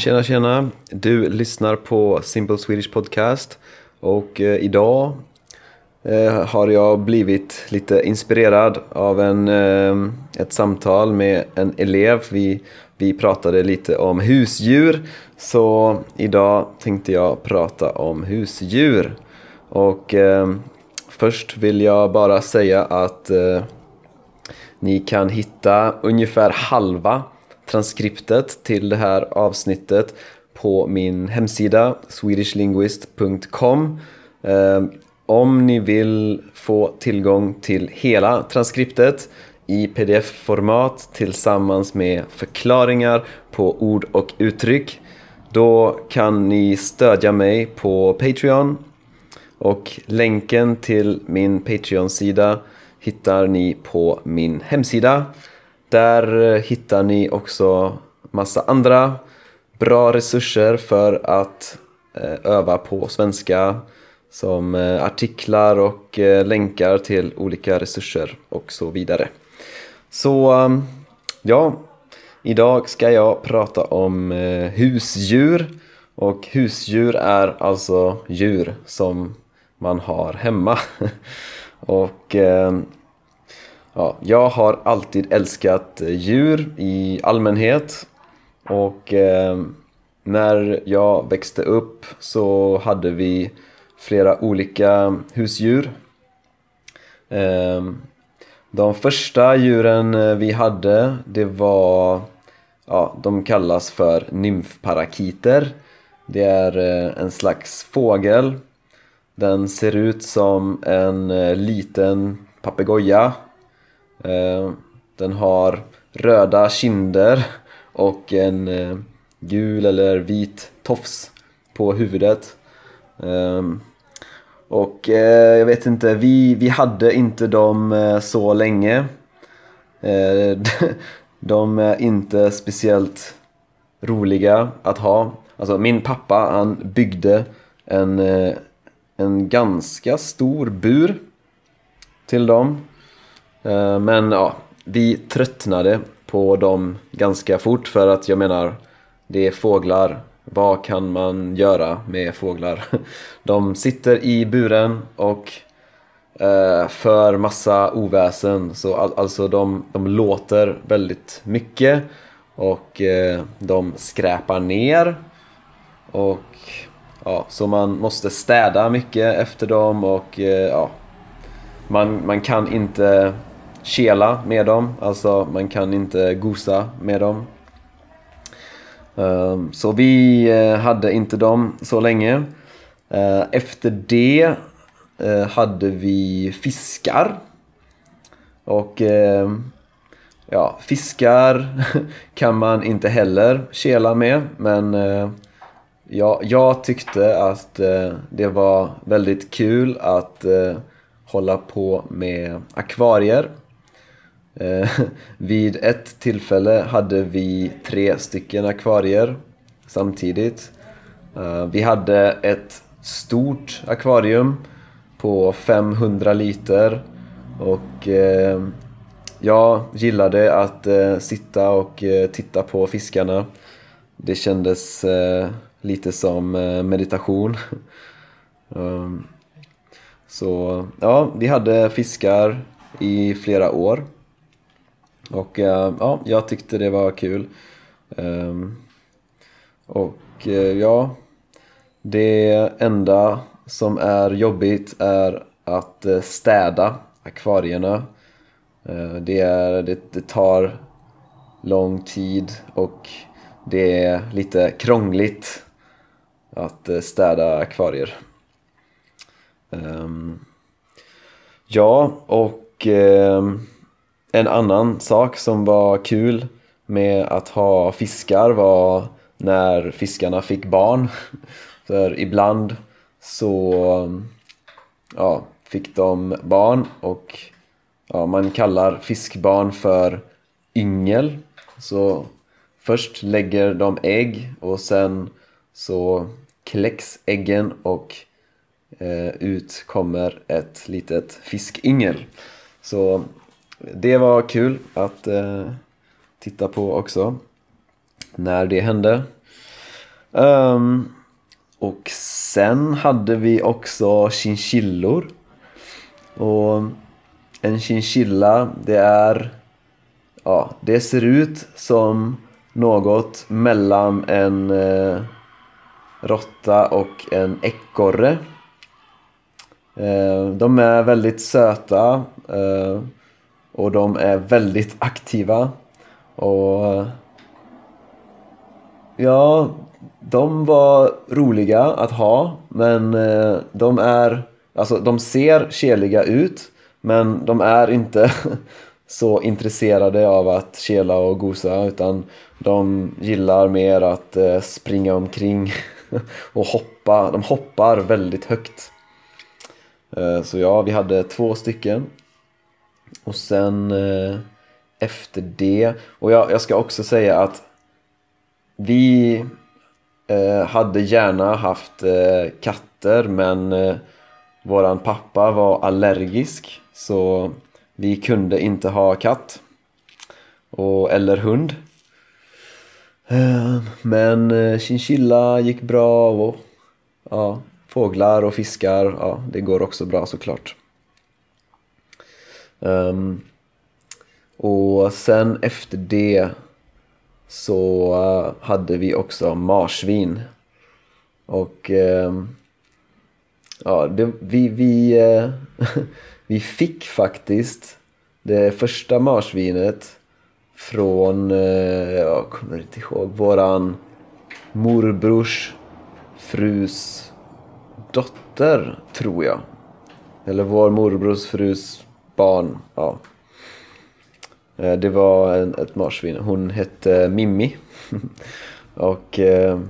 Tjena tjena! Du lyssnar på Simple Swedish Podcast och eh, idag eh, har jag blivit lite inspirerad av en, eh, ett samtal med en elev. Vi, vi pratade lite om husdjur så idag tänkte jag prata om husdjur. Och eh, först vill jag bara säga att eh, ni kan hitta ungefär halva transkriptet till det här avsnittet på min hemsida swedishlinguist.com ehm, Om ni vill få tillgång till hela transkriptet i pdf-format tillsammans med förklaringar på ord och uttryck då kan ni stödja mig på Patreon. Och länken till min Patreon-sida hittar ni på min hemsida där eh, hittar ni också massa andra bra resurser för att eh, öva på svenska som eh, artiklar och länkar till olika resurser och så vidare. Så ehm, ja, idag ska jag prata om husdjur och husdjur är alltså djur som man har hemma. och ehm, Ja, jag har alltid älskat eh, djur i allmänhet och eh, när jag växte upp så hade vi flera olika husdjur. Eh, de första djuren eh, vi hade det var, ja, de kallas för nymfparakiter. Det är eh, en slags fågel. Den ser ut som en liten papegoja Eh, den har röda kinder och en eh, gul eller vit tofs på huvudet. Ehm, och eh, jag vet inte, vi, vi hade inte dem så länge. De är inte speciellt roliga att ha. Alltså min pappa han byggde en, en ganska stor bur till dem. Eh, men ja, vi tröttnade på dem ganska fort för att jag menar, det är fåglar. Vad kan man göra med fåglar? De sitter i buren och eh, för massa oväsen. Så alltså de, de låter väldigt mycket och eh, de skräpar ner. Och ja, så man måste städa mycket efter dem och ja, man, man kan inte kela med dem, alltså man kan inte gosa med dem. Ehm, så vi eh, hade inte dem så länge. Eh, efter det eh, hade vi fiskar. Och ja, fiskar kan man inte heller kela med men ja, jag tyckte att det var väldigt kul att hålla på med akvarier Eh, vid ett tillfälle hade vi tre stycken akvarier samtidigt. Eh, vi hade ett stort akvarium på 500 liter och eh, jag gillade att eh, sitta och eh, titta på fiskarna. Det kändes eh, lite som eh, meditation. um, så ja, vi hade fiskar i flera år. Och eh, ja, jag tyckte det var kul. Ehm, och eh, ja, det enda som är jobbigt är att eh, städa akvarierna. det, är, det, det tar lång tid och det är lite krångligt att städa akvarier. Ehm, ja, och ehm, en annan sak som var kul med att ha fiskar var när fiskarna fick barn. För ibland så ja, fick de barn och ja, man kallar fiskbarn för yngel. Så först lägger de ägg och sen så kläcks äggen och eh, ut kommer ett litet fiskyngel. Så det var kul att eh, titta på också när det hände. Um, och sen hade vi också chinchillor. Och en chinchilla, det är... Ja, det ser ut som något mellan en eh, råtta och en ekorre. Eh, de är väldigt söta eh, och de är väldigt aktiva. Och ja, de var roliga att ha men eh, de är, alltså de ser keliga ut men de är inte så intresserade av att kela och gosa utan de gillar mer att eh, springa omkring och hoppa. De hoppar väldigt högt. Eh, så ja, vi hade två stycken. Och sen eh, efter det, och jag, jag ska också säga att vi eh, hade gärna haft eh, katter men eh, våran pappa var allergisk så vi kunde inte ha katt och, eller hund. Eh, men eh, chinchilla gick bra och ja, fåglar och fiskar, ja, det går också bra såklart. Um, och sen efter det så uh, hade vi också marsvin. Och uh, ja, det, vi, vi, uh, vi fick faktiskt det första marsvinet från, eh, jag kommer inte ihåg, våran morbrors frus dotter, tror jag. Eller vår morbrors frus barn, ja. Eh, det var en, ett marsvin. Hon hette Mimmi. och eh,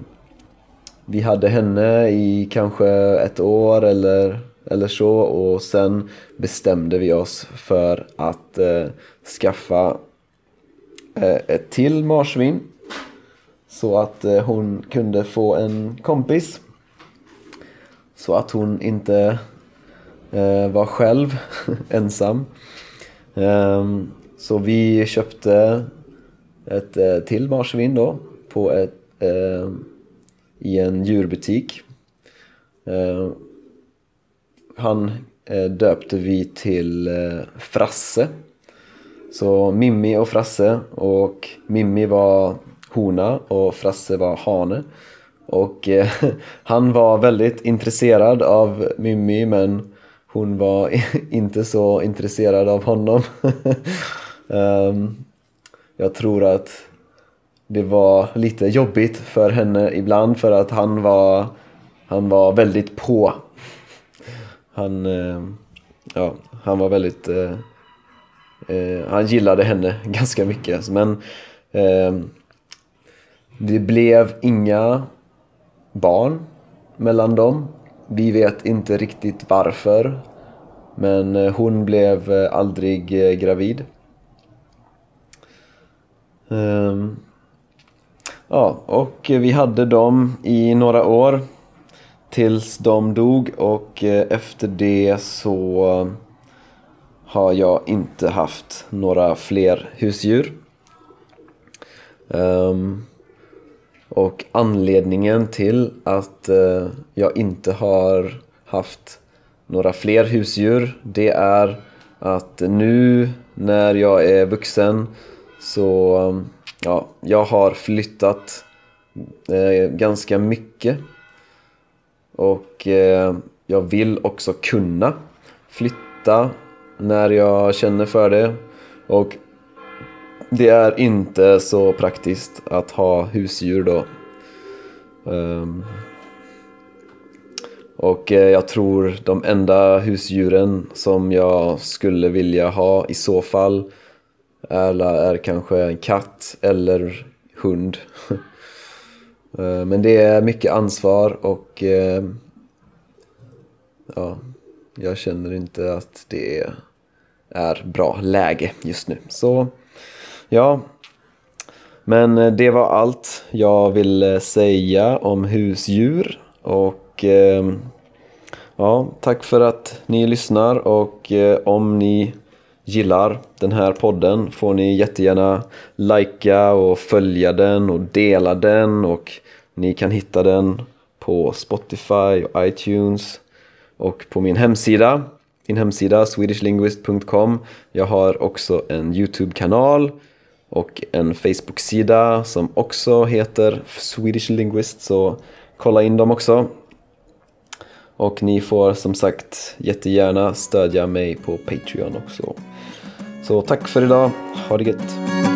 vi hade henne i kanske ett år eller, eller så och sen bestämde vi oss för att eh, skaffa eh, ett till marsvin så att eh, hon kunde få en kompis så att hon inte Eh, var själv ensam. Ehm, så vi köpte ett eh, till marsvin då på ett, eh, i en djurbutik. Eh, han eh, döpte vi till eh, Frasse. Så Mimmi och Frasse och Mimmi var hona och Frasse var hane. Och eh, han var väldigt intresserad av Mimmi men hon var inte så intresserad av honom. um, jag tror att det var lite jobbigt för henne ibland för att han var, han var väldigt på. Han, uh, ja, han var väldigt... Uh, uh, han gillade henne ganska mycket men ehm, det blev inga barn mellan dem vi vet inte riktigt varför. Men eh, hon blev eh, aldrig eh, gravid. Um, ja, och vi hade dem i några år tills de dog och efter det så har jag inte haft några fler husdjur. Um, och anledningen till att eh, jag inte har haft några fler husdjur det är att nu när jag är vuxen så eh, ja, jag har flyttat eh, ganska mycket. Och eh, jag vill också kunna flytta när jag känner för det. Och det är inte så praktiskt att ha husdjur då. Um, och eh, jag tror de enda husdjuren som jag skulle vilja ha i så fall är, är kanske en katt eller hund. Eh, men det är mycket ansvar och eh, ja, jag känner inte att det är bra läge just nu. Så Ja, men eh, det var allt jag ville eh, säga om husdjur och eh, ja, tack för att ni lyssnar och eh, om ni gillar den här podden får ni jättegärna likea och följa den och dela den och Ni kan hitta den på Spotify och iTunes och på min hemsida. Min hemsida swedishlinguist.com. Jag har också en Youtube-kanal och en Facebook-sida som också heter Swedish Linguist så kolla in dem också. Och ni får som sagt jättegärna stödja mig på Patreon också. Så tack för idag, ha det gött!